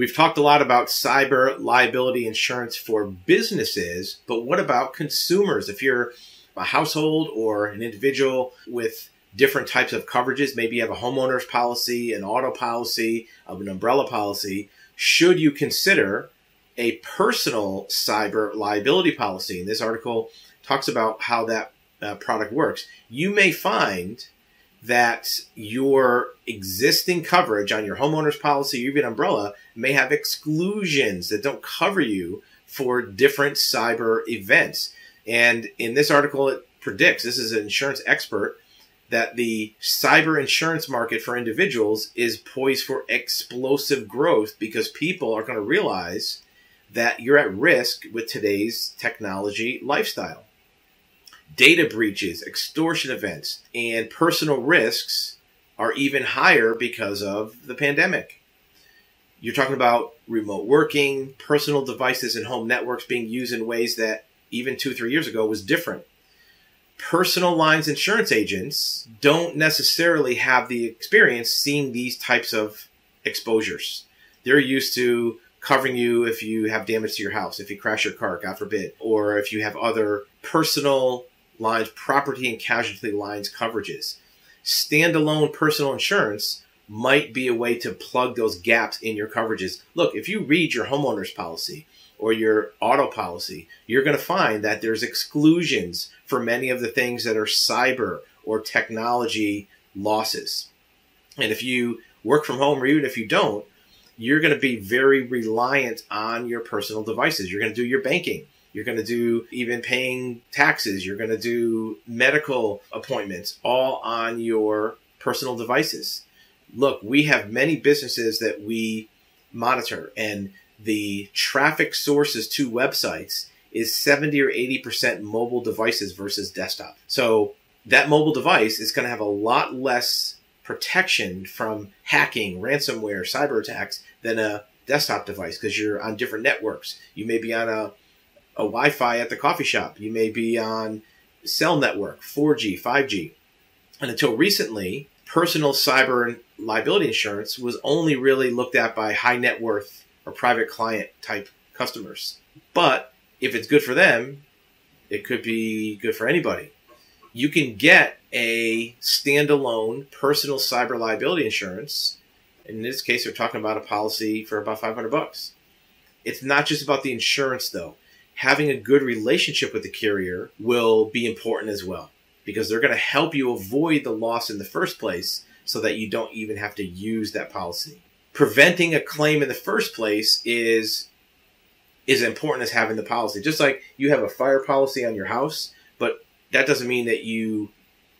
We've talked a lot about cyber liability insurance for businesses, but what about consumers? If you're a household or an individual with different types of coverages, maybe you have a homeowner's policy, an auto policy, an umbrella policy, should you consider a personal cyber liability policy? And this article talks about how that uh, product works. You may find that your existing coverage on your homeowner's policy or even umbrella may have exclusions that don't cover you for different cyber events. And in this article, it predicts this is an insurance expert that the cyber insurance market for individuals is poised for explosive growth because people are going to realize that you're at risk with today's technology lifestyle data breaches, extortion events, and personal risks are even higher because of the pandemic. You're talking about remote working, personal devices, and home networks being used in ways that even two, three years ago was different. Personal lines insurance agents don't necessarily have the experience seeing these types of exposures. They're used to covering you if you have damage to your house, if you crash your car, God forbid, or if you have other personal lines, property and casualty lines coverages. Standalone personal insurance might be a way to plug those gaps in your coverages. Look, if you read your homeowner's policy or your auto policy, you're going to find that there's exclusions for many of the things that are cyber or technology losses. And if you work from home or even if you don't, you're going to be very reliant on your personal devices. You're going to do your banking you're going to do even paying taxes. You're going to do medical appointments all on your personal devices. Look, we have many businesses that we monitor, and the traffic sources to websites is 70 or 80% mobile devices versus desktop. So that mobile device is going to have a lot less protection from hacking, ransomware, cyber attacks than a desktop device because you're on different networks. You may be on a a Wi-Fi at the coffee shop. You may be on cell network, 4G, 5G. And until recently, personal cyber liability insurance was only really looked at by high net worth or private client type customers. But if it's good for them, it could be good for anybody. You can get a standalone personal cyber liability insurance. In this case, they're talking about a policy for about 500 bucks. It's not just about the insurance though having a good relationship with the carrier will be important as well because they're going to help you avoid the loss in the first place so that you don't even have to use that policy. Preventing a claim in the first place is is important as having the policy. Just like you have a fire policy on your house, but that doesn't mean that you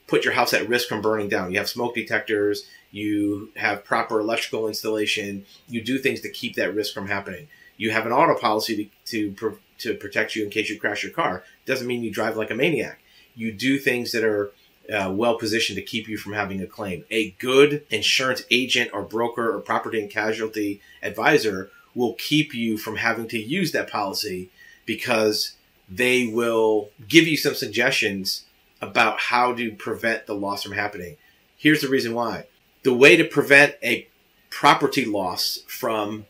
put your house at risk from burning down. You have smoke detectors, you have proper electrical installation, you do things to keep that risk from happening. You have an auto policy to, to to protect you in case you crash your car. Doesn't mean you drive like a maniac. You do things that are uh, well positioned to keep you from having a claim. A good insurance agent or broker or property and casualty advisor will keep you from having to use that policy because they will give you some suggestions about how to prevent the loss from happening. Here's the reason why. The way to prevent a property loss from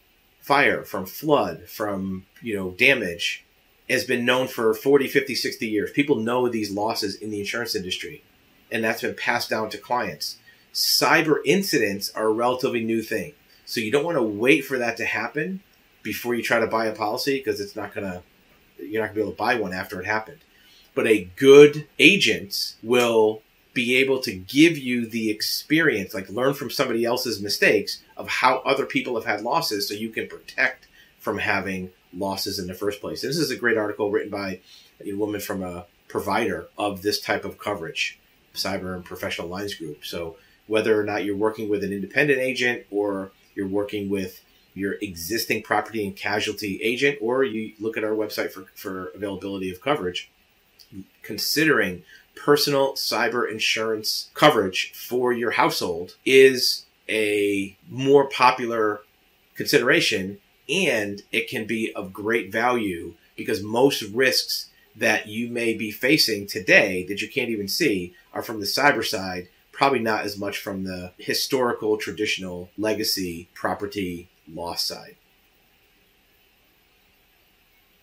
fire, from flood, from, you know, damage has been known for 40, 50, 60 years. People know these losses in the insurance industry, and that's been passed down to clients. Cyber incidents are a relatively new thing. So you don't want to wait for that to happen before you try to buy a policy because it's not going to, you're not going to be able to buy one after it happened. But a good agent will be able to give you the experience, like learn from somebody else's mistakes of how other people have had losses so you can protect from having losses in the first place. This is a great article written by a woman from a provider of this type of coverage, cyber and professional lines group. So whether or not you're working with an independent agent or you're working with your existing property and casualty agent, or you look at our website for, for availability of coverage, considering personal cyber insurance coverage for your household is a more popular consideration and it can be of great value because most risks that you may be facing today that you can't even see are from the cyber side, probably not as much from the historical, traditional legacy property loss side.